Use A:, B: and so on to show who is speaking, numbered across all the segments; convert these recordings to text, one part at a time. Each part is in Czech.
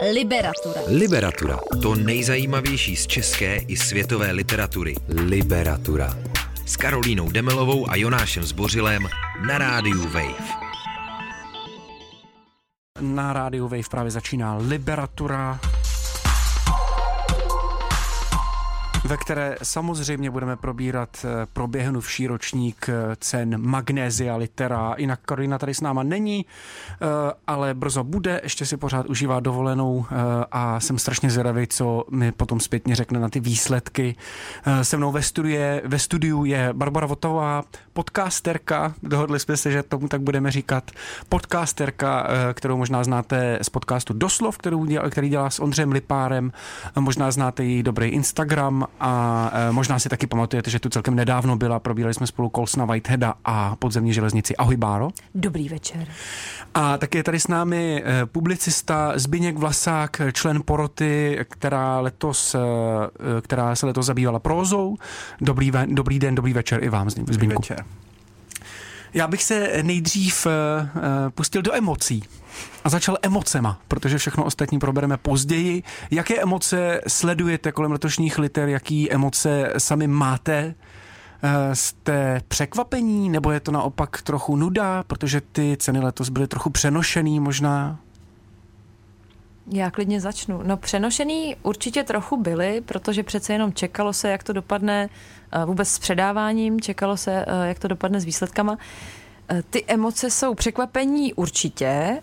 A: Liberatura.
B: Liberatura. To nejzajímavější z české i světové literatury. Liberatura. S Karolínou Demelovou a Jonášem Zbořilem na rádiu Wave.
C: Na rádiu Wave právě začíná Liberatura, ve které samozřejmě budeme probírat eh, proběhnuvší ročník eh, cen Magnézia Litera. Jinak Karolina tady s náma není, eh, ale brzo bude, ještě si pořád užívá dovolenou a jsem strašně zvědavý, co mi potom zpětně řekne na ty výsledky. Se mnou ve, studie, ve studiu je Barbara Votová, podcasterka, dohodli jsme se, že tomu tak budeme říkat, podcasterka, kterou možná znáte z podcastu Doslov, kterou dělá, který dělá s Ondřejem Lipárem, možná znáte její dobrý Instagram a e, možná si taky pamatujete, že tu celkem nedávno byla, probírali jsme spolu Kolsna Whiteheada a podzemní železnici. Ahoj Báro.
A: Dobrý večer.
C: A taky je tady s námi e, publicista Zbyněk Vlasák, člen poroty, která, letos, e, která se letos zabývala prózou. Dobrý, dobrý den, dobrý večer i vám, Zbyňku. Dobrý večer. Já bych se nejdřív uh, pustil do emocí a začal emocema, protože všechno ostatní probereme později. Jaké emoce sledujete kolem letošních liter, jaký emoce sami máte? Eh, jste překvapení, nebo je to naopak trochu nuda, protože ty ceny letos byly trochu přenošený možná?
A: Já klidně začnu. No přenošený určitě trochu byly, protože přece jenom čekalo se, jak to dopadne eh, vůbec s předáváním, čekalo se, eh, jak to dopadne s výsledkama. Eh, ty emoce jsou překvapení určitě,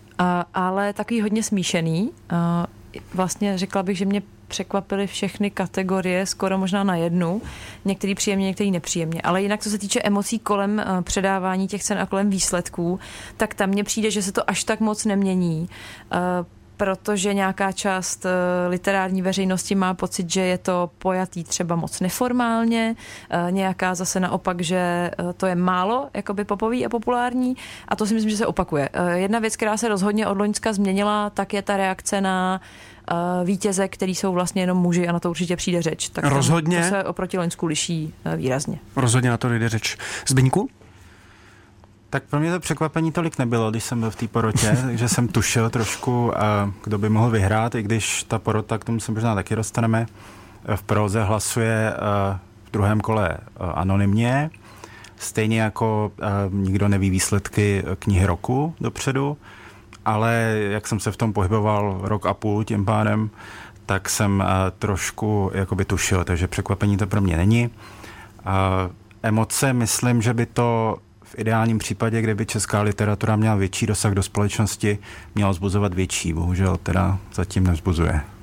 A: ale takový hodně smíšený. Vlastně řekla bych, že mě překvapily všechny kategorie, skoro možná na jednu. Některý příjemně, některý nepříjemně. Ale jinak, co se týče emocí kolem předávání těch cen a kolem výsledků, tak tam mně přijde, že se to až tak moc nemění protože nějaká část eh, literární veřejnosti má pocit, že je to pojatý třeba moc neformálně, eh, nějaká zase naopak, že eh, to je málo jakoby popový a populární a to si myslím, že se opakuje. Jedna věc, která se rozhodně od Loňska změnila, tak je ta reakce na vítěze, který jsou vlastně jenom muži a na to určitě přijde řeč. Tak
C: rozhodně.
A: To se oproti Loňsku liší výrazně.
C: Rozhodně na to jde řeč. Zbyňku?
D: Tak pro mě to překvapení tolik nebylo, když jsem byl v té porotě, takže jsem tušil trošku, kdo by mohl vyhrát, i když ta porota, k tomu se možná taky dostaneme, v proze hlasuje v druhém kole anonymně, stejně jako nikdo neví výsledky knihy roku dopředu, ale jak jsem se v tom pohyboval rok a půl tím pádem, tak jsem trošku jakoby tušil, takže překvapení to pro mě není. Emoce, myslím, že by to v ideálním případě, kdyby česká literatura měla větší dosah do společnosti, měla zbuzovat větší. Bohužel teda zatím nevzbuzuje.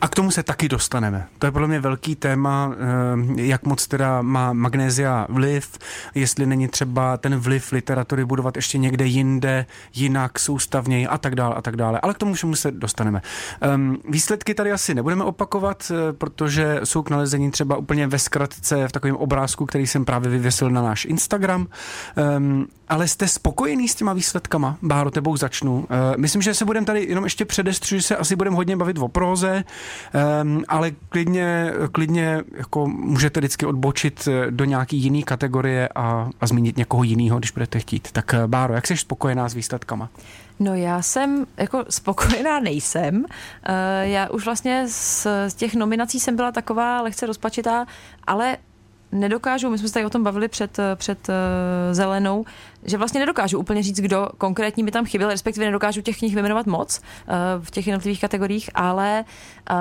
C: A k tomu se taky dostaneme. To je podle mě velký téma, eh, jak moc teda má magnézia vliv, jestli není třeba ten vliv literatury budovat ještě někde jinde, jinak, soustavněji a tak dále a tak dále. Ale k tomu všemu se dostaneme. Ehm, výsledky tady asi nebudeme opakovat, eh, protože jsou k nalezení třeba úplně ve zkratce v takovém obrázku, který jsem právě vyvěsil na náš Instagram. Ehm, ale jste spokojený s těma výsledkama? Báro, tebou začnu. Ehm, myslím, že se budeme tady jenom ještě předestřu, že se asi budeme hodně bavit o próze, Um, ale klidně, klidně jako můžete vždycky odbočit eh, do nějaký jiný kategorie a, a zmínit někoho jiného, když budete chtít. Tak eh, Báro, jak jsi spokojená s výsledkama?
A: No já jsem jako spokojená nejsem. Eh, já už vlastně z těch nominací jsem byla taková lehce rozpačitá, ale nedokážu, my jsme se tady o tom bavili před, před uh, zelenou, že vlastně nedokážu úplně říct, kdo konkrétní mi tam chyběl, respektive nedokážu těch knih vyjmenovat moc uh, v těch jednotlivých kategoriích, ale uh,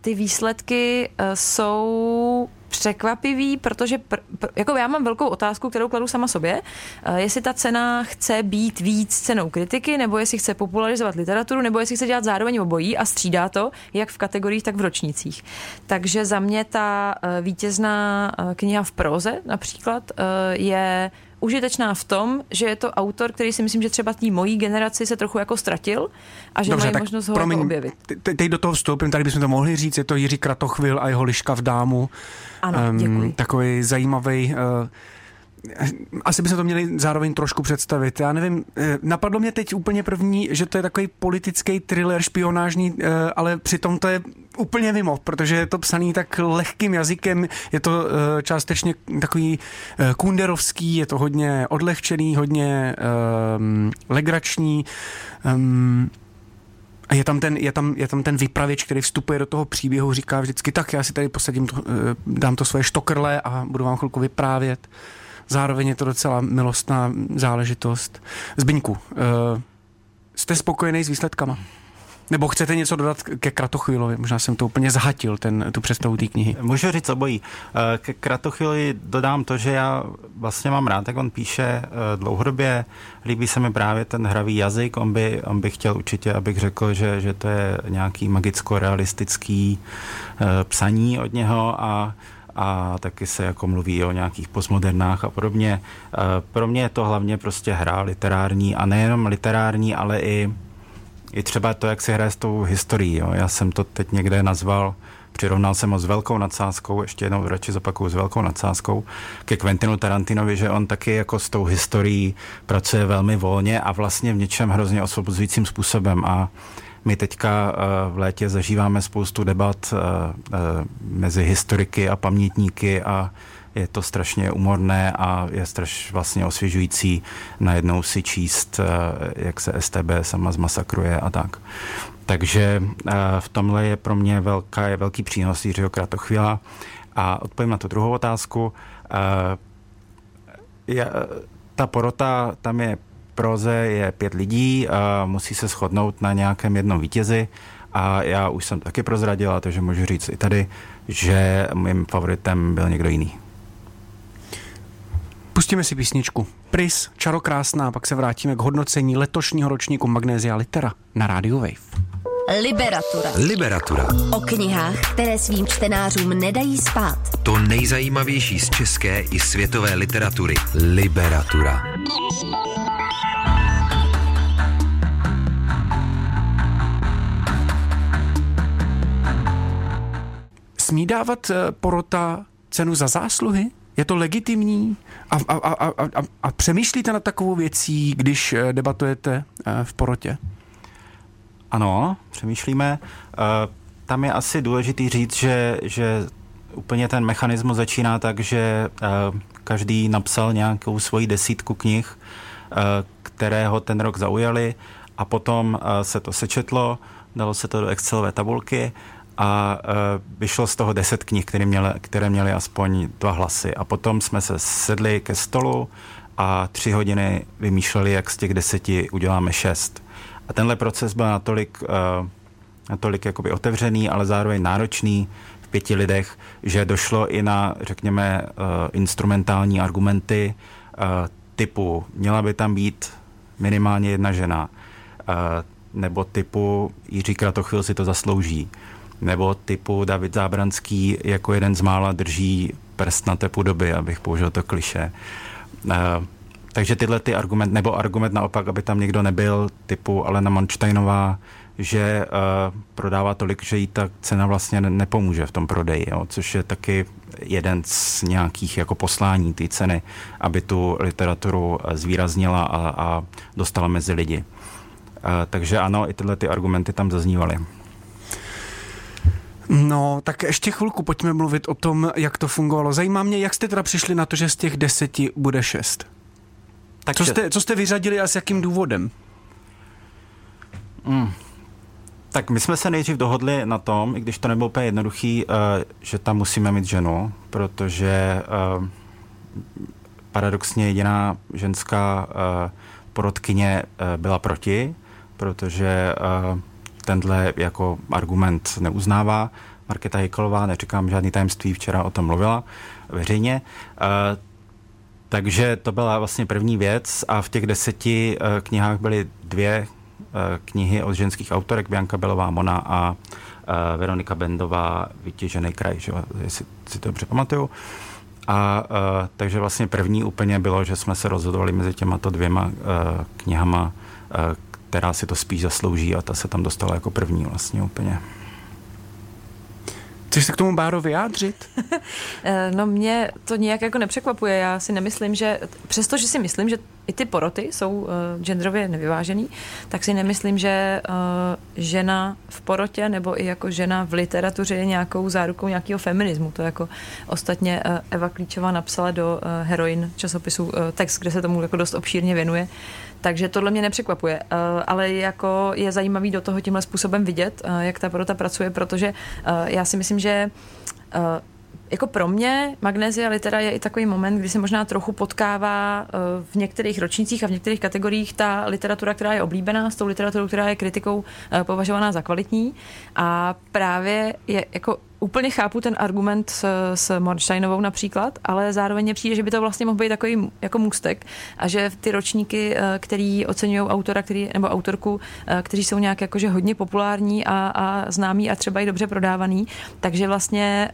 A: ty výsledky uh, jsou překvapivý, protože pr, pr, jako já mám velkou otázku, kterou kladu sama sobě, uh, jestli ta cena chce být víc cenou kritiky, nebo jestli chce popularizovat literaturu, nebo jestli chce dělat zároveň obojí a střídá to, jak v kategoriích, tak v ročnících. Takže za mě ta uh, vítězná uh, kniha v proze například je užitečná v tom, že je to autor, který si myslím, že třeba té mojí generaci se trochu jako ztratil a že Dobře, mají možnost ho promiň, jako objevit.
C: Teď do toho vstoupím, tady bychom to mohli říct, je to Jiří Kratochvil a jeho Liška v dámu.
A: Ano, um,
C: Takový zajímavý uh, asi by se to měli zároveň trošku představit. Já nevím, eh, napadlo mě teď úplně první, že to je takový politický thriller špionážní, eh, ale přitom to je úplně mimo, protože je to psaný tak lehkým jazykem, je to eh, částečně takový kunderovský, je to hodně odlehčený, hodně um, legrační. Um, A je tam, ten, je, tam, je tam ten vypravěč, který vstupuje do toho příběhu, říká vždycky, tak já si tady posadím, to, eh, dám to svoje štokrle a budu vám chvilku vyprávět. Zároveň je to docela milostná záležitost. Zbyňku, jste spokojený s výsledkama? Nebo chcete něco dodat ke Kratochvílovi? Možná jsem to úplně zahatil, ten, tu představu té knihy.
D: Můžu říct obojí. Eh, ke Kratochvíli dodám to, že já vlastně mám rád, jak on píše eh, dlouhodobě. Líbí se mi právě ten hravý jazyk. On by, on by chtěl určitě, abych řekl, že, že to je nějaký magicko-realistický psaní od něho a a taky se jako mluví o nějakých postmodernách a podobně. Pro mě je to hlavně prostě hra literární a nejenom literární, ale i, i třeba to, jak se hraje s tou historií. Jo. Já jsem to teď někde nazval přirovnal jsem ho s velkou nadsázkou, ještě jednou radši zopakuju s velkou nadsázkou, ke Quentinu Tarantinovi, že on taky jako s tou historií pracuje velmi volně a vlastně v něčem hrozně osvobozujícím způsobem a my teďka eh, v létě zažíváme spoustu debat eh, eh, mezi historiky a pamětníky a je to strašně umorné a je strašně vlastně osvěžující najednou si číst, jak se STB sama zmasakruje a tak. Takže v tomhle je pro mě velká, je velký přínos Jiřího Kratochvíla. A odpovím na tu druhou otázku. Ta porota, tam je proze je pět lidí a musí se shodnout na nějakém jednom vítězi a já už jsem taky prozradila, takže můžu říct i tady, že mým favoritem byl někdo jiný.
C: Pustíme si písničku. Pris, čarokrásná, pak se vrátíme k hodnocení letošního ročníku Magnézia Litera na Radio Wave.
B: Liberatura. Liberatura.
E: O knihách, které svým čtenářům nedají spát.
B: To nejzajímavější z české i světové literatury. Liberatura.
C: Smí dávat eh, porota cenu za zásluhy? Je to legitimní? A, a, a, a, a přemýšlíte na takovou věcí, když eh, debatujete eh, v porotě?
D: Ano, přemýšlíme. Tam je asi důležitý říct, že, že úplně ten mechanismus začíná tak, že každý napsal nějakou svoji desítku knih, které ho ten rok zaujaly a potom se to sečetlo, dalo se to do Excelové tabulky a uh, vyšlo z toho deset knih, které měly, které měly aspoň dva hlasy. A potom jsme se sedli ke stolu a tři hodiny vymýšleli, jak z těch deseti uděláme šest. A tenhle proces byl natolik, uh, natolik jakoby otevřený, ale zároveň náročný v pěti lidech, že došlo i na, řekněme, uh, instrumentální argumenty uh, typu, měla by tam být minimálně jedna žena, uh, nebo typu Jiří Kratochvil si to zaslouží nebo typu David Zábranský jako jeden z mála drží prst na té podoby, abych použil to kliše. Uh, takže tyhle ty argument, nebo argument naopak, aby tam někdo nebyl, typu Alena Mansteinová, že uh, prodává tolik, že jí ta cena vlastně nepomůže v tom prodeji, jo, což je taky jeden z nějakých jako poslání té ceny, aby tu literaturu zvýraznila a, a dostala mezi lidi. Takže ano, i tyhle ty argumenty tam zaznívaly.
C: No, tak ještě chvilku pojďme mluvit o tom, jak to fungovalo. Zajímá mě, jak jste teda přišli na to, že z těch deseti bude šest? Tak co, jste, co jste vyřadili a s jakým důvodem?
D: Mm. Tak my jsme se nejdřív dohodli na tom, i když to nebylo úplně jednoduchý, uh, že tam musíme mít ženu, protože uh, paradoxně jediná ženská uh, porodkyně uh, byla proti, protože uh, tenhle jako argument neuznává. Markéta Hejkolová, neříkám žádný tajemství, včera o tom mluvila veřejně. Uh, takže to byla vlastně první věc a v těch deseti uh, knihách byly dvě uh, knihy od ženských autorek, Bianka Belová Mona a Veronika Bendová Vytěžený kraj, že, jestli si to dobře pamatuju. A uh, takže vlastně první úplně bylo, že jsme se rozhodovali mezi těmato dvěma uh, knihama, uh, která si to spíš zaslouží a ta se tam dostala jako první vlastně úplně.
C: Chceš se k tomu Báro vyjádřit?
A: Eh, no mě to nějak jako nepřekvapuje. Já si nemyslím, že přestože si myslím, že i ty poroty jsou uh, genderově nevyvážený, tak si nemyslím, že uh, žena v porotě nebo i jako žena v literatuře je nějakou zárukou nějakého feminismu. To jako ostatně uh, Eva Klíčová napsala do uh, Heroin časopisu uh, text, kde se tomu jako dost obšírně věnuje. Takže tohle mě nepřekvapuje, uh, ale jako je zajímavý do toho tímhle způsobem vidět, uh, jak ta porota pracuje, protože uh, já si myslím, že jako pro mě magnézia litera je i takový moment, kdy se možná trochu potkává eh, v některých ročnících a v některých kategoriích ta literatura, která je oblíbená, s tou literaturou, která je kritikou eh, považovaná za kvalitní. A právě je jako úplně chápu ten argument s, s Mornsteinovou například, ale zároveň mě přijde, že by to vlastně mohl být takový jako můstek a že ty ročníky, eh, který oceňují autora který, nebo autorku, kteří jsou nějak jakože hodně populární a, a známí a třeba i dobře prodávaný, takže vlastně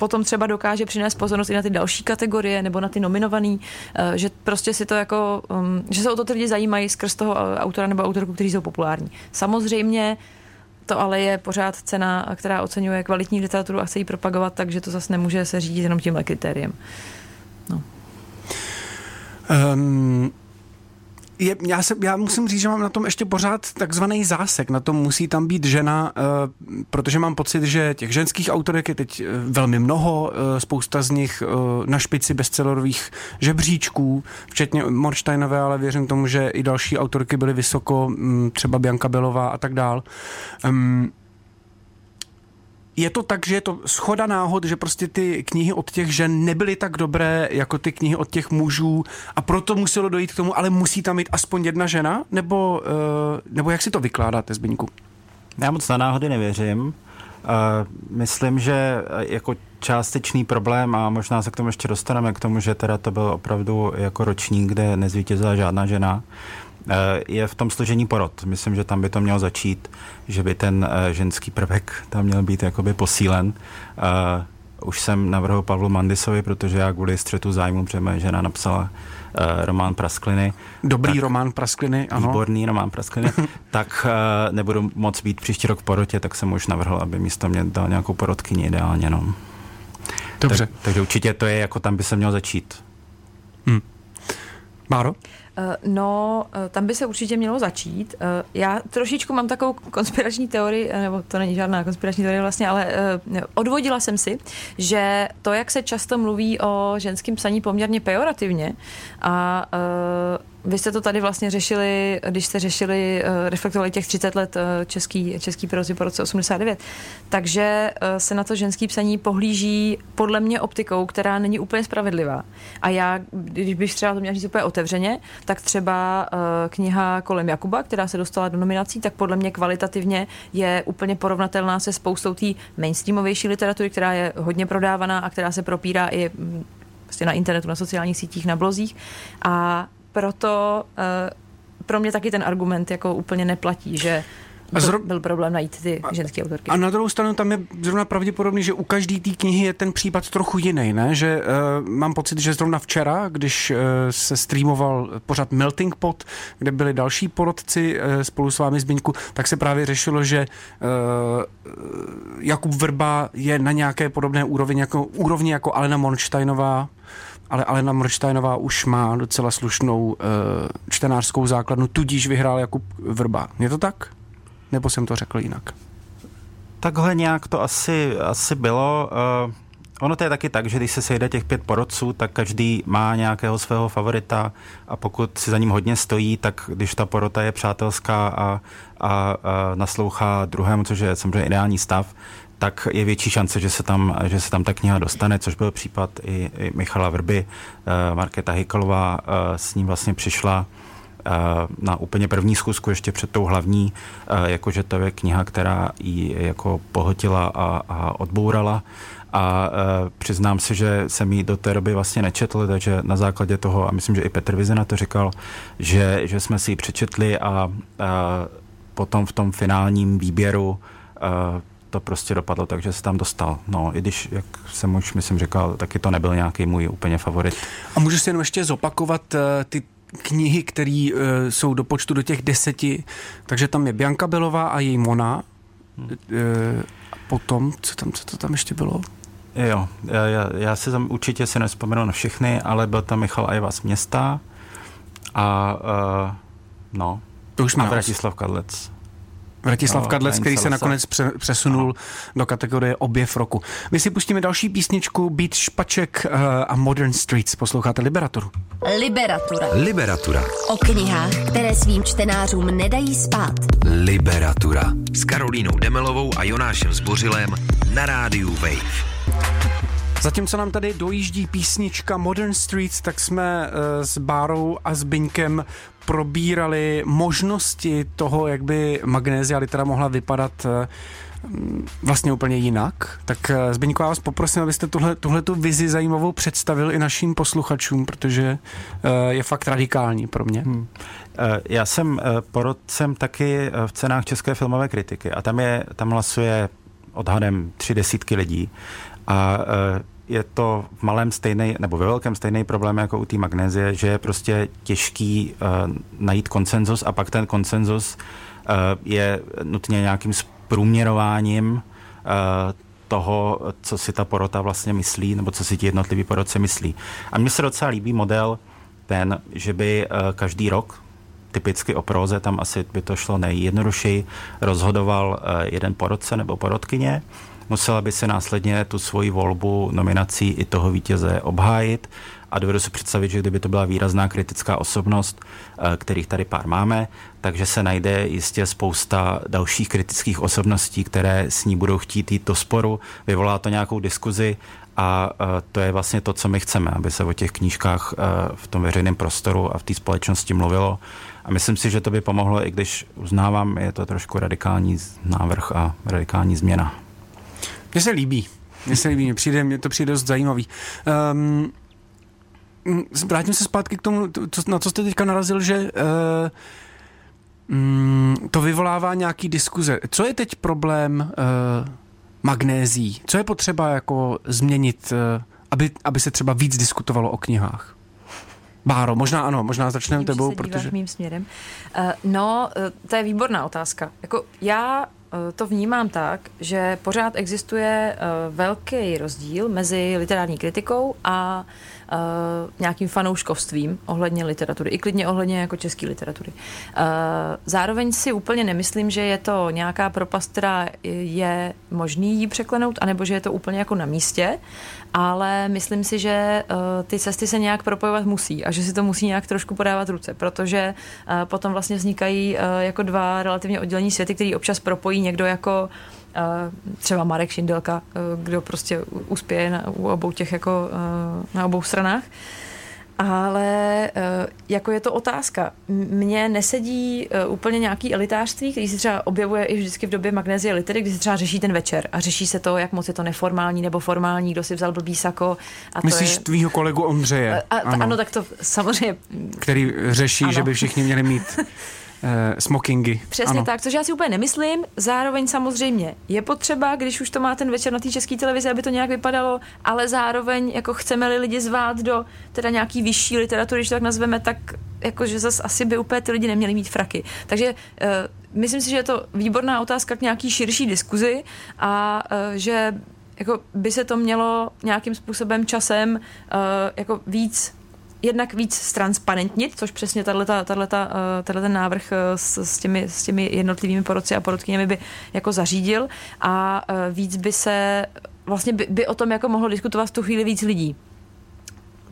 A: potom třeba dokáže přinést pozornost i na ty další kategorie nebo na ty nominovaný, eh, že prostě si to jako, um, že se o to ty lidi zajímají skrz toho autora nebo autorku, kteří jsou populární. Samozřejmě to ale je pořád cena, která oceňuje kvalitní literaturu a chce ji propagovat, takže to zase nemůže se řídit jenom tímhle kritériem. No.
C: Um, je, já, se, já musím říct, že mám na tom ještě pořád takzvaný zásek. Na tom musí tam být žena, uh, protože mám pocit, že těch ženských autorek je teď uh, velmi mnoho, uh, spousta z nich uh, na špici bestsellerových žebříčků, včetně Morsteinové, ale věřím tomu, že i další autorky byly vysoko, um, třeba Bianca Belová a tak dál. Um, je to tak, že je to schoda náhod, že prostě ty knihy od těch žen nebyly tak dobré jako ty knihy od těch mužů a proto muselo dojít k tomu, ale musí tam mít aspoň jedna žena? Nebo, uh, nebo jak si to vykládáte, Zbyňku?
D: Já moc na náhody nevěřím. Uh, myslím, že jako částečný problém a možná se k tomu ještě dostaneme, k tomu, že teda to byl opravdu jako ročník, kde nezvítězila žádná žena, Eh, je v tom složení porod. Myslím, že tam by to mělo začít, že by ten eh, ženský prvek tam měl být jakoby posílen. Eh, už jsem navrhl Pavlu Mandisovi, protože já kvůli střetu zájmu, protože moje žena napsala román Praskliny.
C: Dobrý tak, román Praskliny, ano.
D: Výborný román Praskliny. tak nebudu moc být příští rok v porotě, tak jsem už navrhl, aby místo mě dal nějakou porotkyni ideálně. No.
C: Dobře.
D: Tak, takže určitě to je, jako tam by se mělo začít.
C: Hmm. Máro?
A: Eh, no, eh, tam by se určitě mělo začít. Eh, já trošičku mám takovou konspirační teorii, nebo to není žádná konspirační teorie vlastně, ale odvodila jsem si, že to, jak se často mluví o ženském psaní poměrně pejorativně a vy jste to tady vlastně řešili, když jste řešili, eh, reflektovali těch 30 let eh, český, český prozy po roce 89. Takže eh, se na to ženský psaní pohlíží podle mě optikou, která není úplně spravedlivá. A já, když bych třeba to měla říct úplně otevřeně, tak třeba kniha kolem Jakuba, která se dostala do nominací, tak podle mě kvalitativně je úplně porovnatelná se spoustou té mainstreamovější literatury, která je hodně prodávaná a která se propírá i mm, prostě na internetu, na sociálních sítích, na blozích. A proto uh, pro mě taky ten argument jako úplně neplatí, že a zro... byl problém najít ty ženské autorky.
C: A na druhou stranu tam je zrovna pravděpodobný, že u každé té knihy je ten případ trochu jiný, ne? Že uh, mám pocit, že zrovna včera, když uh, se streamoval pořád Melting Pot, kde byli další porotci uh, spolu s vámi Zbyňku, tak se právě řešilo, že uh, Jakub Vrba je na nějaké podobné úrovni jako, úrovni jako Alena Monsteinová, ale Alena Mrštajnová už má docela slušnou uh, čtenářskou základnu, tudíž vyhrál Jakub Vrba. Je to tak? Nebo jsem to řekl jinak?
D: Takhle nějak to asi, asi bylo. Uh, ono to je taky tak, že když se sejde těch pět porodců, tak každý má nějakého svého favorita a pokud si za ním hodně stojí, tak když ta porota je přátelská a, a, a naslouchá druhému, což je samozřejmě ideální stav, tak je větší šance, že se tam, že se tam ta kniha dostane, což byl případ i, i Michala Vrby. Uh, Markéta Hikalová uh, s ním vlastně přišla uh, na úplně první zkusku, ještě před tou hlavní, jakože to je kniha, která ji jako pohotila a, a odbourala a e, přiznám si, že jsem ji do té doby vlastně nečetl, takže na základě toho, a myslím, že i Petr Vizena to říkal, že, že jsme si ji přečetli a, a potom v tom finálním výběru a, to prostě dopadlo tak, že se tam dostal. No, i když, jak jsem už myslím říkal, taky to nebyl nějaký můj úplně favorit.
C: A můžeš si jenom ještě zopakovat uh, ty knihy, které uh, jsou do počtu do těch deseti, takže tam je Bianka Belová a její Mona. Hmm. Uh, a potom, co tam, co to tam ještě bylo?
D: Jo, já, já, já si tam určitě se nespomenu na všechny, ale byl tam Michal Ajva z města, A uh, no,
C: to už
D: a Vratislav Kadlec.
C: Vratislav no, Kadlec, který se nakonec pře- přesunul no. do kategorie objev roku. My si pustíme další písničku Beat Špaček uh, a Modern Streets. Posloucháte Liberaturu.
E: Liberatura.
B: Liberatura.
E: O knihách, které svým čtenářům nedají spát.
B: Liberatura. S Karolínou Demelovou a Jonášem Zbořilem na rádiu Wave.
C: Zatímco nám tady dojíždí písnička Modern Streets, tak jsme uh, s Bárou a s Byňkem probírali možnosti toho, jak by magnézia litera mohla vypadat uh, vlastně úplně jinak. Tak uh, Zbyňko, já vás poprosím, abyste tuhle, tuhle tu vizi zajímavou představil i našim posluchačům, protože uh, je fakt radikální pro mě. Hmm.
D: Já jsem porodcem taky v cenách České filmové kritiky a tam, je, tam hlasuje odhadem tři desítky lidí a je to v malém stejný, nebo ve velkém stejný problém jako u té magnézie, že je prostě těžký uh, najít konsenzus a pak ten konsenzus uh, je nutně nějakým zprůměrováním uh, toho, co si ta porota vlastně myslí, nebo co si ti jednotliví porodce myslí. A mně se docela líbí model ten, že by každý rok, typicky o proze, tam asi by to šlo nejjednodušeji, rozhodoval jeden porodce nebo porodkyně, musela by se následně tu svoji volbu nominací i toho vítěze obhájit a dovedu si představit, že kdyby to byla výrazná kritická osobnost, eh, kterých tady pár máme, takže se najde jistě spousta dalších kritických osobností, které s ní budou chtít jít do sporu, vyvolá to nějakou diskuzi a eh, to je vlastně to, co my chceme, aby se o těch knížkách eh, v tom veřejném prostoru a v té společnosti mluvilo. A myslím si, že to by pomohlo, i když uznávám, je to trošku radikální návrh a radikální změna.
C: Mně se líbí. Mně se líbí, mně, přijde, mně to přijde dost zajímavý. Um, vrátím se zpátky k tomu, to, na co jste teďka narazil, že uh, um, to vyvolává nějaký diskuze. Co je teď problém uh, magnézí? Co je potřeba jako změnit, uh, aby, aby se třeba víc diskutovalo o knihách? Báro, možná ano, možná začneme tebou, protože...
A: mým směrem. Uh, no, uh, to je výborná otázka. Jako já to vnímám tak, že pořád existuje eh, velký rozdíl mezi literární kritikou a uh, nějakým fanouškovstvím ohledně literatury, i klidně ohledně jako české literatury. Uh, zároveň si úplně nemyslím, že je to nějaká propast, která je možný jí překlenout, anebo že je to úplně jako na místě, ale myslím si, že uh, ty cesty se nějak propojovat musí a že si to musí nějak trošku podávat ruce, protože uh, potom vlastně vznikají uh, jako dva relativně oddělení světy, který občas propojí někdo jako uh, třeba Marek Šindelka, kdo prostě uspěje na, u obou těch jako na obou stranách. Ale jako je to otázka. Mně nesedí úplně nějaký elitářství, který se třeba objevuje i vždycky v době magnézie litery, kdy se třeba řeší ten večer a řeší se to, jak moc je to neformální nebo formální, kdo si vzal blbý sako.
C: A Myslíš je... tvýho kolegu Ondřeje?
A: A, a, ano. ano, tak to samozřejmě.
C: Který řeší, ano. že by všichni měli mít eh, smokingy.
A: Přesně ano. tak, což já si úplně nemyslím. Zároveň samozřejmě je potřeba, když už to má ten večer na té české televizi, aby to nějak vypadalo, ale zároveň jako chceme-li lidi zvát do teda nějaký vyšší literatury, když to tak nazveme, tak jakože zase asi by úplně ty lidi neměli mít fraky. Takže eh, myslím si, že je to výborná otázka k nějaký širší diskuzi a eh, že jako by se to mělo nějakým způsobem časem uh, jako víc jednak víc transparentnit, což přesně eh, tenhle ten návrh eh, s, s, těmi, s těmi jednotlivými porodci a porodkyněmi by jako zařídil a eh, víc by se vlastně by, by o tom jako mohlo diskutovat v tu chvíli víc lidí.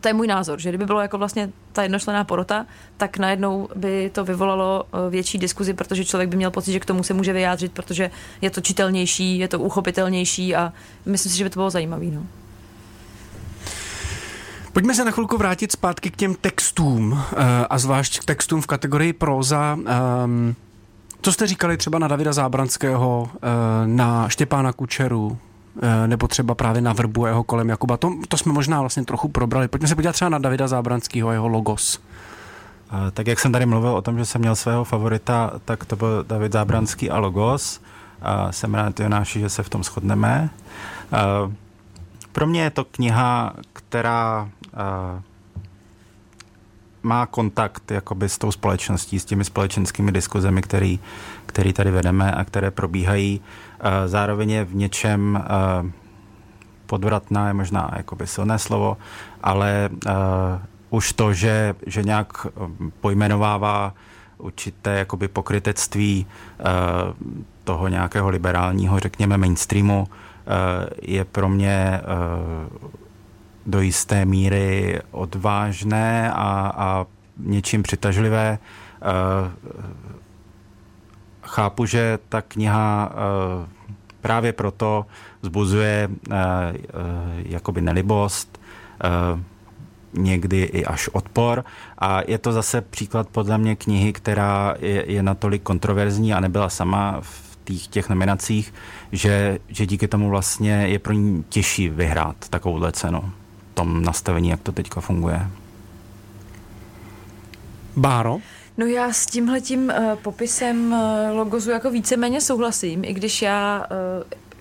A: To je můj názor, že kdyby bylo jako vlastně ta jednočlená porota, tak najednou by to vyvolalo větší diskuzi, protože člověk by měl pocit, že k tomu se může vyjádřit, protože je to čitelnější, je to uchopitelnější a myslím si, že by to bylo zajímavé. No.
C: Pojďme se na chvilku vrátit zpátky k těm textům eh, a zvlášť k textům v kategorii próza. Ehm, co jste říkali třeba na Davida Zábranského, eh, na Štěpána Kučeru, eh, nebo třeba právě na Vrbu jeho kolem Jakuba. To, to jsme možná vlastně trochu probrali. Pojďme se podívat třeba na Davida Zábranského a jeho logos.
D: Tak jak jsem tady mluvil o tom, že jsem měl svého favorita, tak to byl David Zábranský a logos. A jsem rád, Jonáši, že se v tom shodneme. Pro mě je to kniha, která má kontakt jakoby s tou společností, s těmi společenskými diskuzemi, který, který tady vedeme a které probíhají. Zároveň je v něčem podvratná, je možná jakoby silné slovo, ale už to, že, že nějak pojmenovává určité jakoby pokrytectví toho nějakého liberálního, řekněme, mainstreamu, je pro mě do jisté míry odvážné a, a něčím přitažlivé. Chápu, že ta kniha právě proto zbuzuje jakoby nelibost, někdy i až odpor. A je to zase příklad podle mě knihy, která je, je natolik kontroverzní a nebyla sama v těch, těch nominacích, že, že díky tomu vlastně je pro ní těžší vyhrát takovouhle cenu. Tom nastavení, jak to teďka funguje.
C: Báro?
A: No já s tímhletím uh, popisem uh, logozu jako víceméně souhlasím, i když já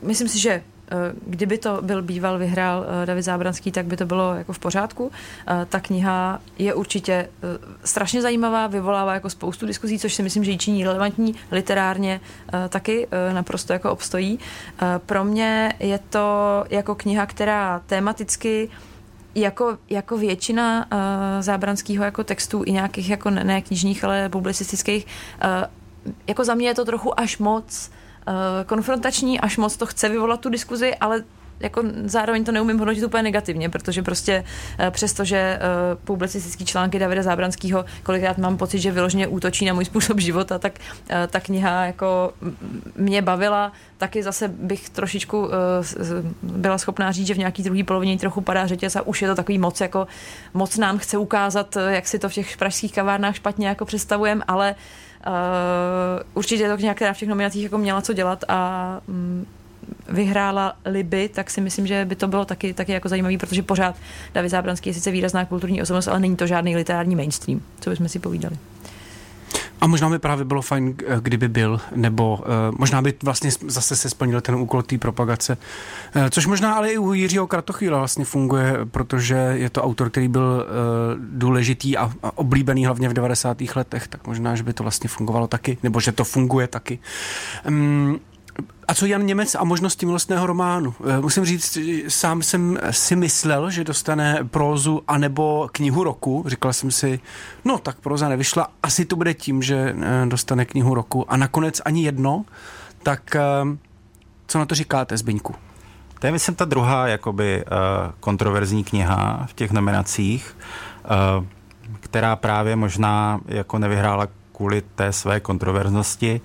A: uh, myslím si, že kdyby to byl býval, vyhrál David Zábranský, tak by to bylo jako v pořádku. Ta kniha je určitě strašně zajímavá, vyvolává jako spoustu diskuzí, což si myslím, že ji činí relevantní literárně taky naprosto jako obstojí. Pro mě je to jako kniha, která tematicky jako, jako většina uh, zábranského jako textů i nějakých jako ne, ne knižních, ale publicistických, uh, jako za mě je to trochu až moc Eh, konfrontační, až moc to chce vyvolat tu diskuzi, ale jako zároveň to neumím hodnotit úplně negativně, protože prostě uh, přestože uh, publicistický články Davida Zábranského kolikrát mám pocit, že vyloženě útočí na můj způsob života, tak uh, ta kniha jako mě bavila, taky zase bych trošičku byla schopná říct, že v nějaký druhý polovině trochu padá řetěz a už je to takový moc, jako moc nám chce ukázat, jak si to v těch pražských kavárnách špatně jako představujeme, ale uh, určitě je to kniha, která v těch nominacích jako měla co dělat a um, vyhrála Liby, tak si myslím, že by to bylo taky, taky jako zajímavý, protože pořád David Zábranský je sice výrazná kulturní osobnost, ale není to žádný literární mainstream, co bychom si povídali.
C: A možná by právě bylo fajn, eh, kdyby byl, nebo uh, možná by vlastně zase se splnil ten úkol té propagace. Uh, což možná ale i u Jiřího Kratochýla vlastně funguje, protože je to autor, který byl uh, důležitý a, a oblíbený hlavně v 90. letech, tak možná, že by to vlastně fungovalo taky, nebo že to funguje taky. Um, a co Jan Němec a možnosti milostného románu? Eh, musím říct, sám jsem si myslel, že dostane prózu anebo knihu roku. Říkal jsem si, no tak próza nevyšla, asi to bude tím, že eh, dostane knihu roku. A nakonec ani jedno. Tak eh, co na to říkáte, Zbyňku?
D: To je, myslím, ta druhá jakoby kontroverzní kniha v těch nominacích, která právě možná jako nevyhrála kvůli té své kontroverznosti,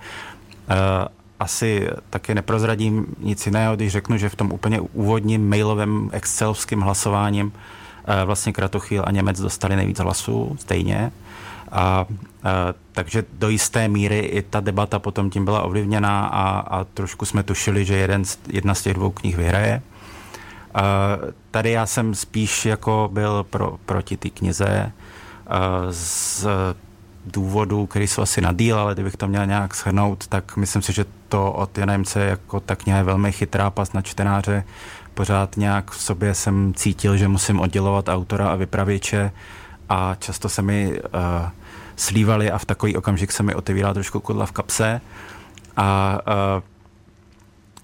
D: asi taky neprozradím nic jiného, když řeknu, že v tom úplně úvodním mailovém excelovským hlasováním eh, vlastně Kratochýl a Němec dostali nejvíc hlasů stejně. A, a, eh, takže do jisté míry i ta debata potom tím byla ovlivněná a, a trošku jsme tušili, že jeden, jedna z těch dvou knih vyhraje. A, tady já jsem spíš jako byl pro, proti té knize z důvodů, který jsou asi na díl, ale kdybych to měl nějak shrnout, tak myslím si, že to od Janemce jako ta kniha je velmi chytrá pas na čtenáře. Pořád nějak v sobě jsem cítil, že musím oddělovat autora a vypravěče a často se mi uh, slívali a v takový okamžik se mi otevírala trošku kudla v kapse. A, uh,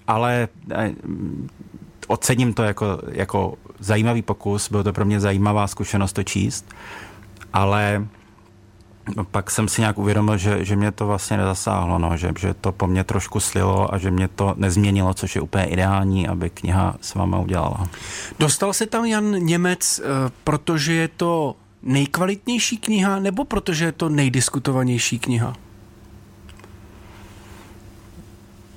D: ale uh, ocením to jako, jako zajímavý pokus, bylo to pro mě zajímavá zkušenost to číst, ale pak jsem si nějak uvědomil, že, že mě to vlastně nezasáhlo, no, že, že to po mně trošku slilo a že mě to nezměnilo, což je úplně ideální, aby kniha s váma udělala.
C: Dostal se tam Jan Němec, eh, protože je to nejkvalitnější kniha, nebo protože je to nejdiskutovanější kniha?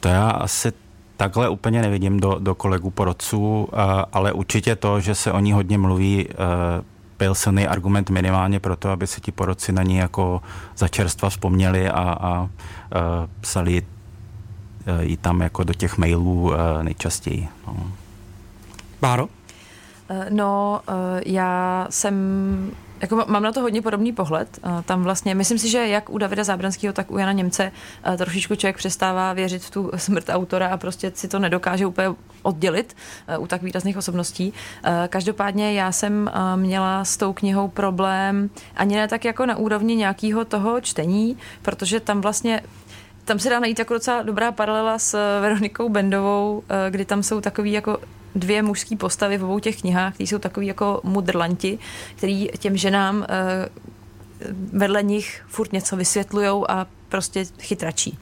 D: To já asi takhle úplně nevidím do, do kolegů porodců, eh, ale určitě to, že se o ní hodně mluví, eh, byl silný argument minimálně pro to, aby se ti poroci na ní jako za čerstva vzpomněli a, a, a psali e, ji tam jako do těch mailů e, nejčastěji. No.
C: Báro?
A: E, no, já jsem jako mám na to hodně podobný pohled. Tam vlastně, myslím si, že jak u Davida Zábranského, tak u Jana Němce trošičku člověk přestává věřit v tu smrt autora a prostě si to nedokáže úplně oddělit u tak výrazných osobností. Každopádně já jsem měla s tou knihou problém ani ne tak jako na úrovni nějakého toho čtení, protože tam vlastně tam se dá najít jako docela dobrá paralela s Veronikou Bendovou, kdy tam jsou takový jako dvě mužské postavy v obou těch knihách, které jsou takový jako mudrlanti, který těm ženám vedle nich furt něco vysvětlují a prostě chytračí.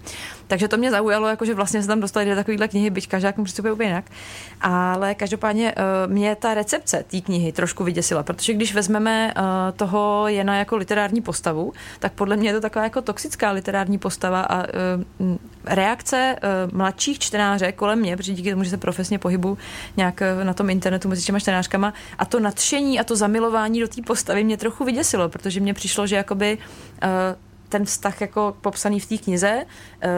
A: Takže to mě zaujalo, jako že vlastně se tam dostali do takovéhle knihy, byť každá k tomu přistupuje úplně jinak. Ale každopádně uh, mě ta recepce té knihy trošku vyděsila, protože když vezmeme uh, toho Jena jako literární postavu, tak podle mě je to taková jako toxická literární postava a uh, reakce mladších čtenáře kolem mě, protože díky tomu, že se profesně pohybu nějak na tom internetu mezi těma čtenářkama a to nadšení a to zamilování do té postavy mě trochu vyděsilo, protože mně přišlo, že jakoby uh, ten vztah jako popsaný v té knize, eh,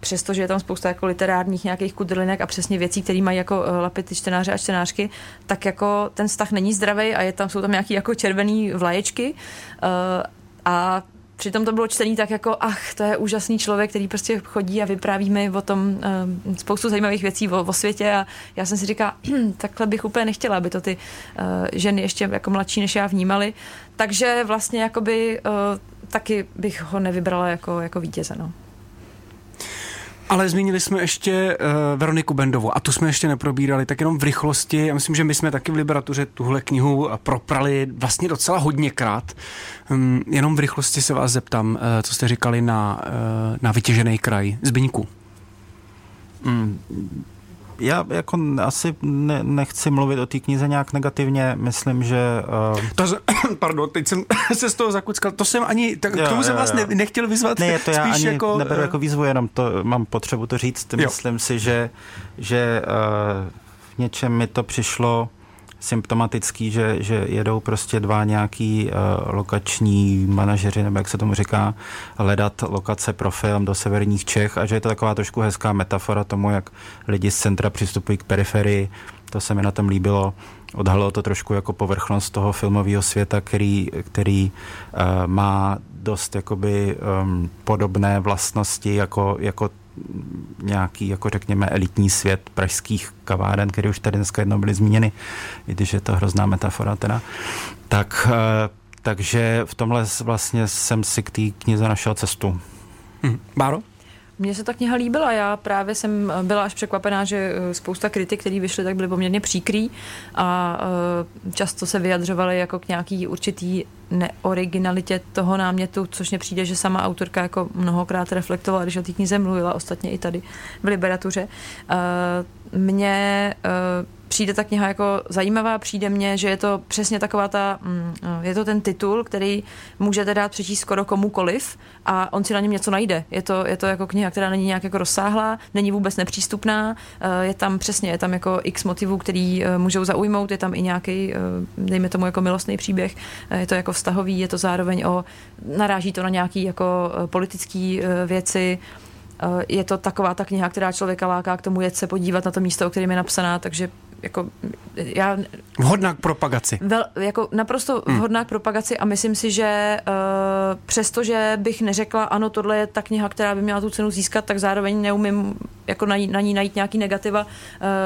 A: přestože je tam spousta jako literárních nějakých kudrlinek a přesně věcí, které mají jako eh, lapy ty čtenáře a čtenářky, tak jako ten vztah není zdravý a je tam, jsou tam nějaký jako červený vlaječky eh, a Přitom to bylo čtení tak jako, ach, to je úžasný člověk, který prostě chodí a vypráví mi o tom uh, spoustu zajímavých věcí o, o světě a já jsem si říkala, hm, takhle bych úplně nechtěla, aby to ty uh, ženy ještě jako mladší než já vnímaly. Takže vlastně jakoby uh, taky bych ho nevybrala jako, jako vítěze. No.
C: Ale zmínili jsme ještě uh, Veroniku Bendovou a tu jsme ještě neprobírali, tak jenom v rychlosti. Já myslím, že my jsme taky v Liberatuře tuhle knihu proprali vlastně docela hodněkrát. Um, jenom v rychlosti se vás zeptám, uh, co jste říkali na, uh, na vytěžený kraj Zbyňku.
D: Mm, já jako asi ne, nechci mluvit o té knize nějak negativně, myslím, že... Uh...
C: To, pardon, teď jsem se z toho zakuckal, to jsem ani, tak, jo, k tomu jo, jsem vás ne, nechtěl vyzvat.
D: Ne, to já ani jako, neberu jako výzvu, jenom to mám potřebu to říct. Jo. Myslím si, že, že uh, v něčem mi to přišlo symptomatický, že, že jedou prostě dva nějaký uh, lokační manažeři, nebo jak se tomu říká, hledat lokace pro film do severních Čech a že je to taková trošku hezká metafora tomu, jak lidi z centra přistupují k periferii. To se mi na tom líbilo. Odhalilo to trošku jako povrchnost toho filmového světa, který, který uh, má dost jakoby um, podobné vlastnosti jako, jako nějaký, jako řekněme, elitní svět pražských kaváren, které už tady dneska jednou byly zmíněny, i když je to hrozná metafora teda. Tak, eh, takže v tomhle vlastně jsem si k té knize našel cestu.
C: Hm. Báro?
A: Mně se ta kniha líbila, já právě jsem byla až překvapená, že eh, spousta kritik, které vyšly, tak byly poměrně příkrý a eh, často se vyjadřovaly jako k nějaký určitý neoriginalitě toho námětu, což mě přijde, že sama autorka jako mnohokrát reflektovala, když o té knize mluvila, ostatně i tady v Liberatuře. Eh, mně přijde ta kniha jako zajímavá, přijde mně, že je to přesně taková ta, mm, je to ten titul, který můžete dát přečíst skoro komukoliv a on si na něm něco najde. Je to, je to jako kniha, která není nějak jako rozsáhlá, není vůbec nepřístupná, eh, je tam přesně, je tam jako x motivů, který eh, můžou zaujmout, je tam i nějaký, eh, dejme tomu jako milostný příběh, je to jako vztahový, je to zároveň o, naráží to na nějaký jako politický věci, je to taková ta kniha, která člověka láká k tomu jet se podívat na to místo, o kterém je napsaná, takže jako já...
C: Vhodná k propagaci.
A: Vel, jako naprosto hmm. vhodná k propagaci a myslím si, že uh, přestože bych neřekla, ano, tohle je ta kniha, která by měla tu cenu získat, tak zároveň neumím jako na, ní, na ní najít nějaký negativa,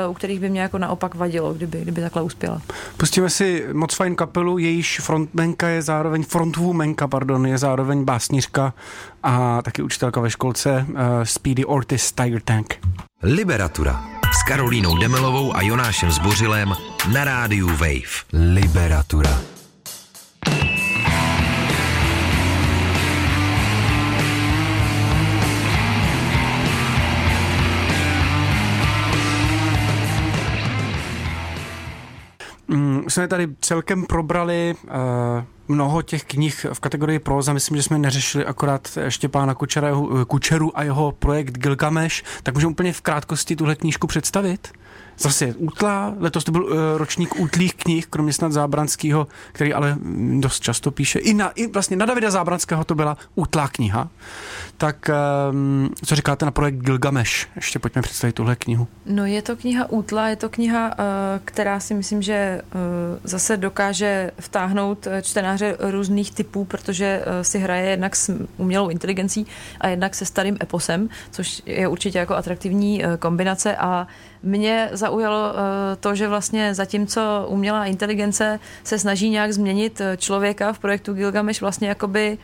A: uh, u kterých by mě jako naopak vadilo, kdyby, kdyby takhle uspěla.
C: Pustíme si moc fajn kapelu, jejíž frontmenka je zároveň, frontwomanka, pardon, je zároveň básnířka a taky učitelka ve školce uh, Speedy Ortiz Tiger Tank.
B: Liberatura s Karolínou Demelovou a Jonášem Zbořilem na rádiu Wave. Liberatura.
C: Mm, jsme tady celkem probrali uh, mnoho těch knih v kategorii proza. Myslím, že jsme neřešili akorát Štěpána Kučera, Kučeru a jeho projekt Gilgamesh. Tak můžeme úplně v krátkosti tuhle knížku představit? Zase útlá, letos to byl uh, ročník útlých knih, kromě snad Zábranského, který ale dost často píše. I, na, i vlastně na Davida Zábranského to byla útlá kniha. Tak um, co říkáte na projekt Gilgamesh? Ještě pojďme představit tuhle knihu.
A: No je to kniha útlá, je to kniha, uh, která si myslím, že uh, zase dokáže vtáhnout čtenáře různých typů, protože si hraje jednak s umělou inteligencí a jednak se starým eposem, což je určitě jako atraktivní kombinace a mě zaujalo eh, to, že vlastně zatímco umělá inteligence se snaží nějak změnit eh, člověka v projektu Gilgamesh vlastně jakoby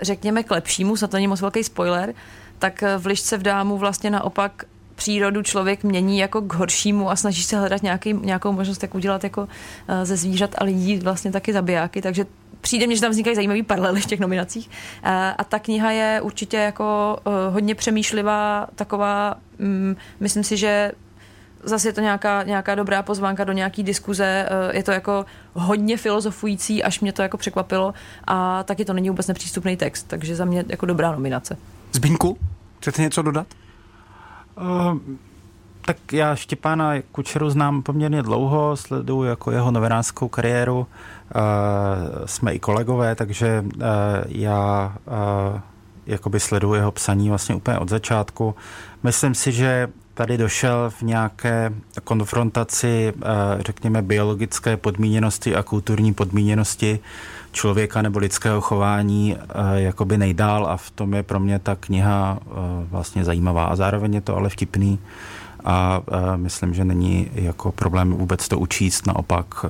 A: řekněme k lepšímu, za to není moc velký spoiler, tak eh, v Lišce v dámu vlastně naopak přírodu člověk mění jako k horšímu a snaží se hledat nějaký, nějakou možnost, jak udělat jako ze zvířat a lidí vlastně taky zabijáky, takže přijde mně, že tam vznikají zajímavý paralely v těch nominacích. A, ta kniha je určitě jako hodně přemýšlivá, taková, um, myslím si, že zase je to nějaká, nějaká dobrá pozvánka do nějaký diskuze, uh, je to jako hodně filozofující, až mě to jako překvapilo a taky to není vůbec nepřístupný text, takže za mě jako dobrá nominace.
C: Zbyňku, chcete něco dodat?
D: Uh, tak já Štěpána Kučeru znám poměrně dlouho, sleduju jako jeho novinářskou kariéru, uh, jsme i kolegové, takže uh, já uh, jakoby sleduju jeho psaní vlastně úplně od začátku. Myslím si, že tady došel v nějaké konfrontaci, řekněme, biologické podmíněnosti a kulturní podmíněnosti člověka nebo lidského chování jakoby nejdál a v tom je pro mě ta kniha vlastně zajímavá a zároveň je to ale vtipný a myslím, že není jako problém vůbec to učíst, naopak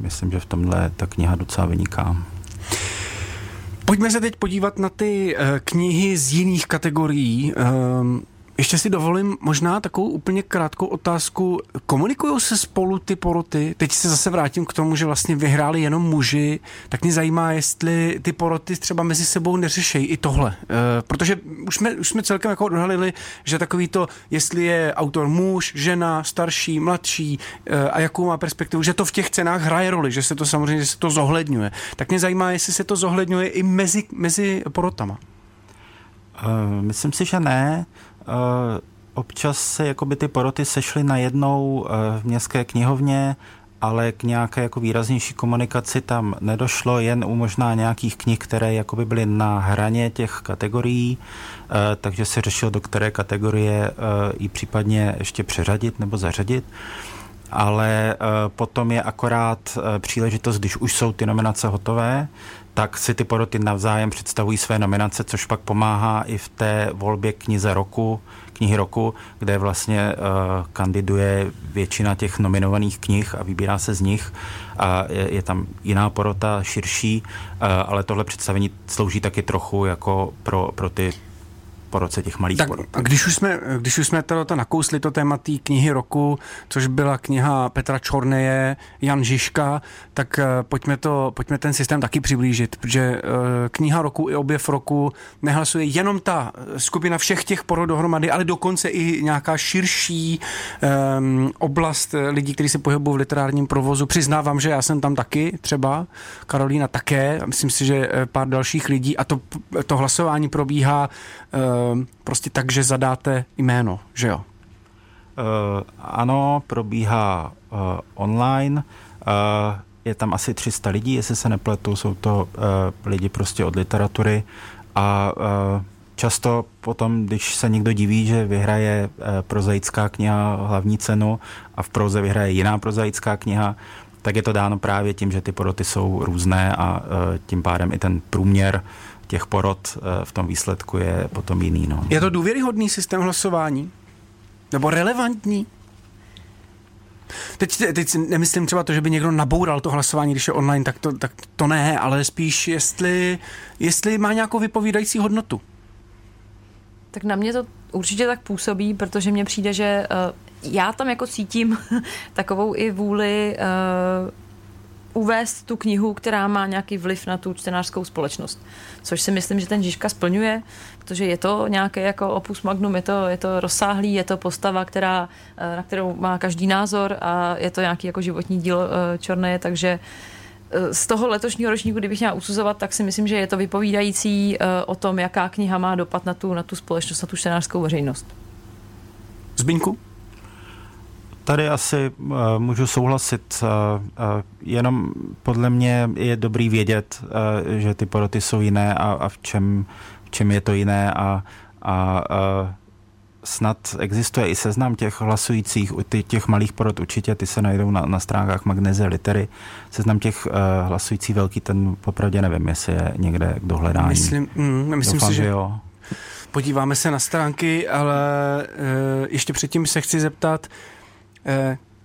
D: myslím, že v tomhle ta kniha docela vyniká.
C: Pojďme se teď podívat na ty knihy z jiných kategorií. Ještě si dovolím možná takovou úplně krátkou otázku. Komunikují se spolu ty poroty? Teď se zase vrátím k tomu, že vlastně vyhráli jenom muži. Tak mě zajímá, jestli ty poroty třeba mezi sebou neřešejí i tohle. E, protože už jsme, už jsme celkem jako odhalili, že takový to, jestli je autor muž, žena, starší, mladší e, a jakou má perspektivu, že to v těch cenách hraje roli, že se to samozřejmě že se to zohledňuje. Tak mě zajímá, jestli se to zohledňuje i mezi, mezi porotama.
D: Uh, myslím si, že ne. Uh, občas se jakoby ty poroty sešly najednou uh, v městské knihovně, ale k nějaké jako výraznější komunikaci tam nedošlo, jen u možná nějakých knih, které jakoby byly na hraně těch kategorií, uh, takže se řešilo, do které kategorie ji případně ještě přeřadit nebo zařadit. Ale potom je akorát příležitost, když už jsou ty nominace hotové, tak si ty poroty navzájem představují své nominace, což pak pomáhá i v té volbě knize roku, knihy roku, kde vlastně uh, kandiduje většina těch nominovaných knih a vybírá se z nich. A je, je tam jiná porota, širší, uh, ale tohle představení slouží taky trochu jako pro, pro ty po roce těch malých tak,
C: A když už jsme, když už jsme to, to nakousli, to téma té knihy roku, což byla kniha Petra Čorneje, Jan Žižka, tak uh, pojďme, to, pojďme ten systém taky přiblížit, protože uh, kniha roku i objev roku nehlasuje jenom ta skupina všech těch porod dohromady, ale dokonce i nějaká širší um, oblast lidí, kteří se pohybují v literárním provozu. Přiznávám, že já jsem tam taky, třeba Karolína také, myslím si, že pár dalších lidí a to, to hlasování probíhá uh, prostě tak, že zadáte jméno, že jo?
D: Uh, ano, probíhá uh, online. Uh, je tam asi 300 lidí, jestli se nepletu, jsou to uh, lidi prostě od literatury a uh, často potom, když se někdo diví, že vyhraje uh, prozaická kniha hlavní cenu a v proze vyhraje jiná prozaická kniha, tak je to dáno právě tím, že ty poroty jsou různé a uh, tím pádem i ten průměr těch porod eh, v tom výsledku je potom jiný. No.
C: Je to důvěryhodný systém hlasování? Nebo relevantní? Teď, teď nemyslím třeba to, že by někdo naboural to hlasování, když je online, tak to, tak to ne, ale spíš jestli, jestli má nějakou vypovídající hodnotu.
A: Tak na mě to určitě tak působí, protože mně přijde, že uh, já tam jako cítím takovou i vůli uh, uvést tu knihu, která má nějaký vliv na tu čtenářskou společnost. Což si myslím, že ten Žižka splňuje, protože je to nějaké jako opus magnum, je to, je to rozsáhlý, je to postava, která, eh, na kterou má každý názor a je to nějaký jako životní díl eh, Čorné, takže eh, z toho letošního ročníku, kdybych měla usuzovat, tak si myslím, že je to vypovídající o tom, jaká kniha má dopad na tu, na tu společnost, na tu čtenářskou veřejnost.
C: Zbínku?
D: Tady asi uh, můžu souhlasit. Uh, uh, jenom podle mě je dobrý vědět, uh, že ty poroty jsou jiné a, a v, čem, v čem je to jiné a, a uh, snad existuje i seznam těch hlasujících, těch malých porod určitě, ty se najdou na, na stránkách Magnezie Litery. Seznam těch uh, hlasujících velký, ten popravdě nevím, jestli je někde k dohledání.
C: Myslím, mm, myslím Doufám, si, že jo. Podíváme se na stránky, ale uh, ještě předtím se chci zeptat, Eh,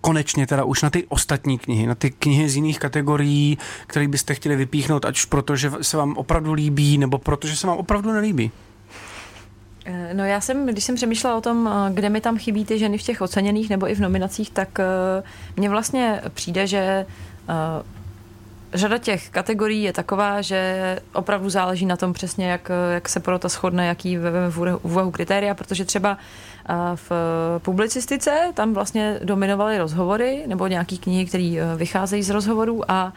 C: konečně teda už na ty ostatní knihy, na ty knihy z jiných kategorií, které byste chtěli vypíchnout, ať už proto, že se vám opravdu líbí, nebo protože se vám opravdu nelíbí?
A: Eh, no já jsem, když jsem přemýšlela o tom, eh, kde mi tam chybí ty ženy v těch oceněných nebo i v nominacích, tak eh, mně vlastně přijde, že řada těch kategorií je taková, že opravdu záleží na tom přesně, jak, jak se porota shodne, jaký vezme v úvahu kritéria, protože třeba v publicistice. Tam vlastně dominovaly rozhovory nebo nějaký knihy, které vycházejí z rozhovorů a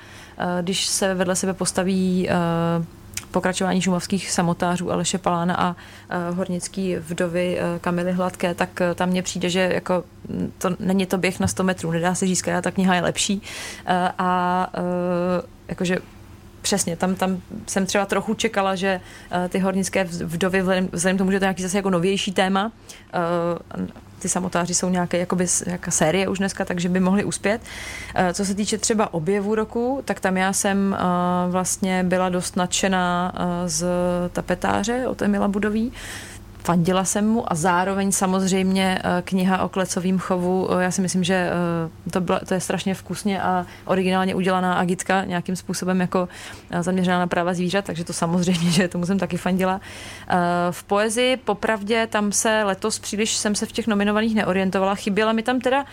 A: když se vedle sebe postaví pokračování šumavských samotářů Aleše Palána a hornický vdovy Kamily Hladké, tak tam mně přijde, že jako mm, to není to běh na 100 metrů, nedá se říct, která ta kniha je lepší. A jakože Přesně, tam, tam jsem třeba trochu čekala, že uh, ty hornické vdovy, vzhledem, vzhledem tomu, že to je nějaký zase jako novější téma, uh, ty samotáři jsou nějaké jakoby, jaká série už dneska, takže by mohli uspět. Eh, co se týče třeba objevu roku, tak tam já jsem eh, vlastně byla dost nadšená eh, z tapetáře od Emila Budový, fandila jsem mu a zároveň samozřejmě eh, kniha o klecovým chovu, eh, já si myslím, že eh, to, byla, to je strašně vkusně a originálně udělaná agitka nějakým způsobem jako zaměřená na práva zvířat, takže to samozřejmě, že tomu jsem taky fandila. V poezii popravdě tam se letos příliš jsem se v těch nominovaných neorientovala, chyběla mi tam teda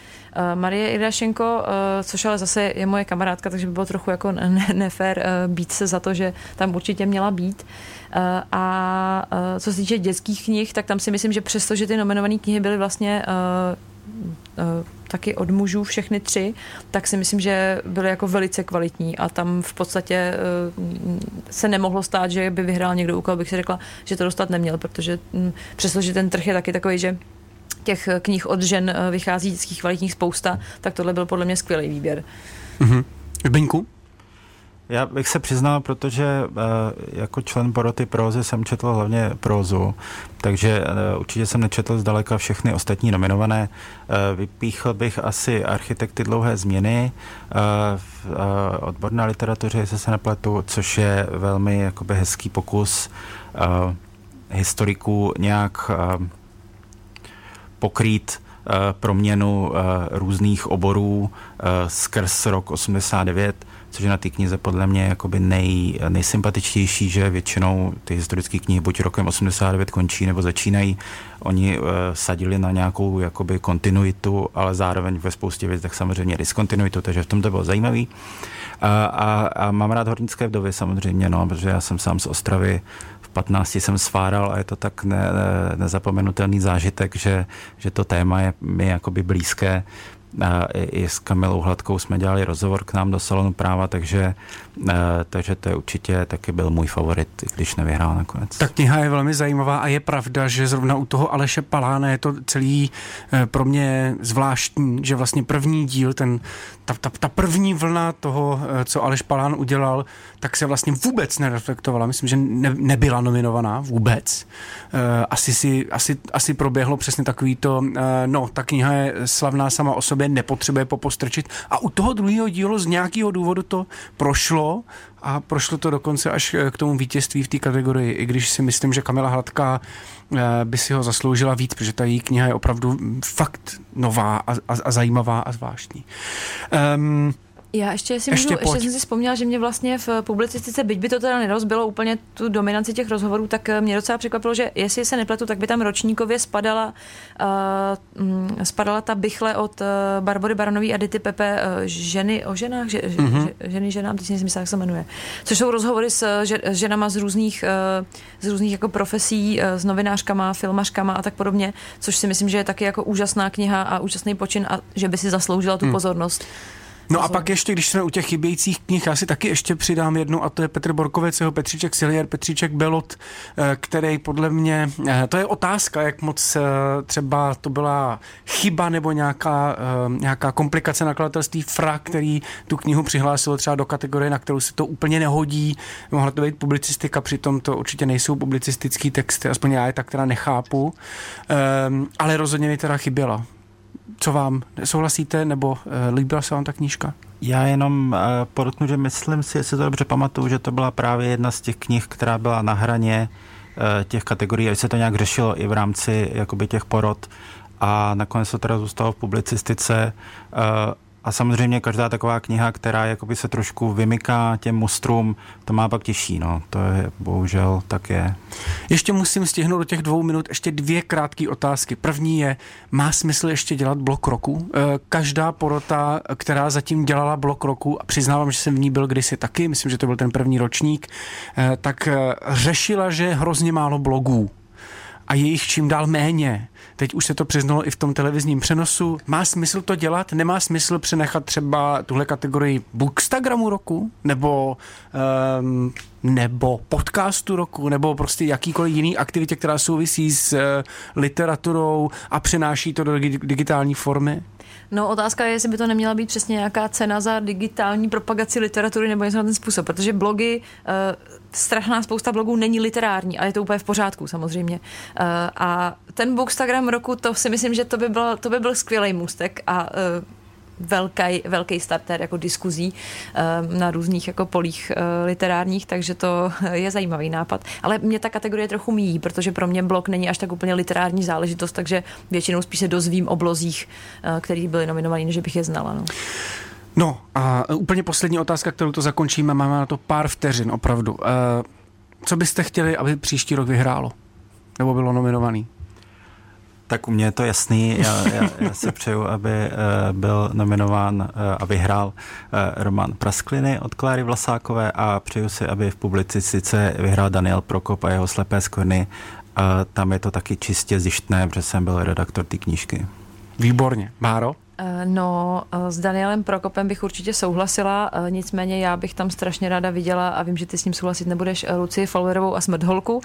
A: Marie Irašenko, což ale zase je moje kamarádka, takže by bylo trochu jako nefér být se za to, že tam určitě měla být. Eh, a eh, co se týče dětských knih, tak tam si myslím, že přesto, že ty nominované knihy byly vlastně eh, taky od mužů všechny tři, tak si myslím, že byly jako velice kvalitní a tam v podstatě se nemohlo stát, že by vyhrál někdo, koho bych si řekla, že to dostat neměl, protože hm, přestože ten trh je taky takový, že těch knih od žen vychází dětských kvalitních spousta, tak tohle byl podle mě skvělý výběr.
C: Mm-hmm. Zbyňku?
D: Já bych se přiznal, protože eh, jako člen poroty prózy jsem četl hlavně prózu, takže eh, určitě jsem nečetl zdaleka všechny ostatní nominované. Eh, vypíchl bych asi architekty dlouhé změny v odborné literatuře, jestli se nepletu, což je velmi jakoby hezký pokus historiků nějak pokrýt proměnu různých oborů skrz rok 89 což je na té knize podle mě jakoby nej, nejsympatičtější, že většinou ty historické knihy buď rokem 89 končí nebo začínají. Oni uh, sadili na nějakou jakoby kontinuitu, ale zároveň ve spoustě věcech samozřejmě diskontinuitu, takže v tom to bylo zajímavý. A, a, a mám rád hornické vdovy samozřejmě, no, protože já jsem sám z Ostravy, v 15 jsem sváral a je to tak ne, ne, nezapomenutelný zážitek, že, že to téma je mi jakoby blízké i s Kamilou Hladkou jsme dělali rozhovor k nám do salonu práva, takže, takže to je určitě taky byl můj favorit, když nevyhrál nakonec.
C: Ta kniha je velmi zajímavá a je pravda, že zrovna u toho Aleše Palána je to celý e, pro mě zvláštní, že vlastně první díl, ten, ta, ta, ta první vlna toho, e, co Aleš Palán udělal, tak se vlastně vůbec nereflektovala. Myslím, že ne, nebyla nominovaná vůbec. Asi, si, asi, asi proběhlo přesně takový to, no, ta kniha je slavná sama o sobě nepotřebuje popostrčit. A u toho druhého dílu z nějakého důvodu to prošlo a prošlo to dokonce až k tomu vítězství v té kategorii, i když si myslím, že Kamila Hladká eh, by si ho zasloužila víc, protože ta její kniha je opravdu fakt nová a, a, a zajímavá a zvláštní. Um,
A: já ještě, si ještě, můžu, ještě jsem si vzpomněla, že mě vlastně v publicistice, byť by to teda nerozbilo úplně tu dominanci těch rozhovorů, tak eh, mě docela překvapilo, že jestli se nepletu, tak by tam ročníkově spadala, uh, spadala ta bychle od uh, Barbory Baronový a Dity Pepe uh, ženy o ženách, že, mm-hmm. ženy ženám, teď si myslím, jak se jmenuje. Což jsou rozhovory s že, ženama z různých, uh, z různých jako profesí, uh, s novinářkama, filmařkama a tak podobně, což si myslím, že je taky jako úžasná kniha a úžasný počin a že by si zasloužila tu mm. pozornost.
C: No a pak ještě, když jsme u těch chybějících knih, já si taky ještě přidám jednu a to je Petr Borkovec, jeho Petříček Silier, Petříček Belot, eh, který podle mě, eh, to je otázka, jak moc eh, třeba to byla chyba nebo nějaká, nějaká komplikace nakladatelství FRA, který tu knihu přihlásil třeba do kategorie, na kterou se to úplně nehodí. Mohla to být publicistika, přitom to určitě nejsou publicistický texty, aspoň já je tak teda nechápu, ale rozhodně mi teda chyběla. Co vám, souhlasíte, nebo uh, líbila se vám ta knížka?
D: Já jenom uh, podotknu, že myslím si, jestli to dobře pamatuju, že to byla právě jedna z těch knih, která byla na hraně uh, těch kategorií, a se to nějak řešilo i v rámci jakoby těch porod a nakonec to teda zůstalo v publicistice. A samozřejmě každá taková kniha, která jakoby se trošku vymyká těm mostrům, to má pak těžší, no. To je bohužel tak je.
C: Ještě musím stihnout do těch dvou minut ještě dvě krátké otázky. První je, má smysl ještě dělat blok roku? Eh, každá porota, která zatím dělala blok roku, a přiznávám, že jsem v ní byl kdysi taky, myslím, že to byl ten první ročník, eh, tak eh, řešila, že je hrozně málo blogů a je jich čím dál méně. Teď už se to přiznalo i v tom televizním přenosu. Má smysl to dělat? Nemá smysl přenechat třeba tuhle kategorii Bookstagramu roku? Nebo, um, nebo podcastu roku? Nebo prostě jakýkoliv jiný aktivitě, která souvisí s uh, literaturou a přenáší to do digitální formy?
A: No otázka je, jestli by to neměla být přesně nějaká cena za digitální propagaci literatury nebo něco na ten způsob, protože blogy, uh, strašná spousta blogů není literární a je to úplně v pořádku samozřejmě. Uh, a ten Bookstagram roku, to si myslím, že to by byl, to by byl skvělý můstek a uh, velký, velký starter jako diskuzí uh, na různých jako polích uh, literárních, takže to je zajímavý nápad. Ale mě ta kategorie trochu míjí, protože pro mě blog není až tak úplně literární záležitost, takže většinou spíš se dozvím o blozích, uh, který byly nominovaný, než bych je znala. No.
C: No a úplně poslední otázka, kterou to zakončíme, máme na to pár vteřin, opravdu. Co byste chtěli, aby příští rok vyhrálo? Nebo bylo nominovaný?
D: Tak u mě je to jasný. Já, já, já si přeju, aby uh, byl nominován uh, a vyhrál uh, Roman Praskliny od Kláry Vlasákové a přeju si, aby v publicistice vyhrál Daniel Prokop a jeho Slepé skvrny. Tam je to taky čistě zjištné, protože jsem byl redaktor té knížky.
C: Výborně. Máro?
A: Eh, no, eh, s Danielem Prokopem bych určitě souhlasila, eh, nicméně já bych tam strašně ráda viděla, a vím, že ty s ním souhlasit nebudeš, Luci Fowlerovou a Smrtholku.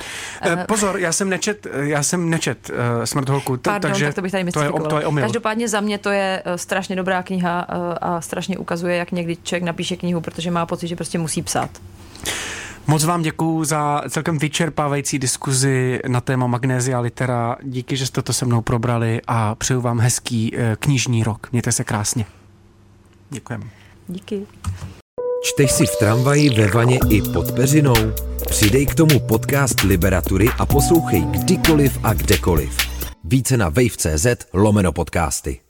C: Pozor, já jsem nečet, já jsem nečet Smrtholku,
A: t- Pardon,
C: takže
A: tak to bych tady
C: to je, to je omyl.
A: Každopádně za mě to je strašně dobrá kniha a strašně ukazuje, jak někdy člověk napíše knihu, protože má pocit, že prostě musí psát.
C: Moc vám děkuji za celkem vyčerpávající diskuzi na téma Magnézia Litera. Díky, že jste to se mnou probrali a přeju vám hezký eh, knižní rok. Mějte se krásně.
D: Děkujeme.
A: Díky.
B: Čteš si v tramvaji, ve vaně i pod peřinou? Přidej k tomu podcast Liberatury a poslouchej kdykoliv a kdekoliv. Více na wave.cz lomeno podcasty.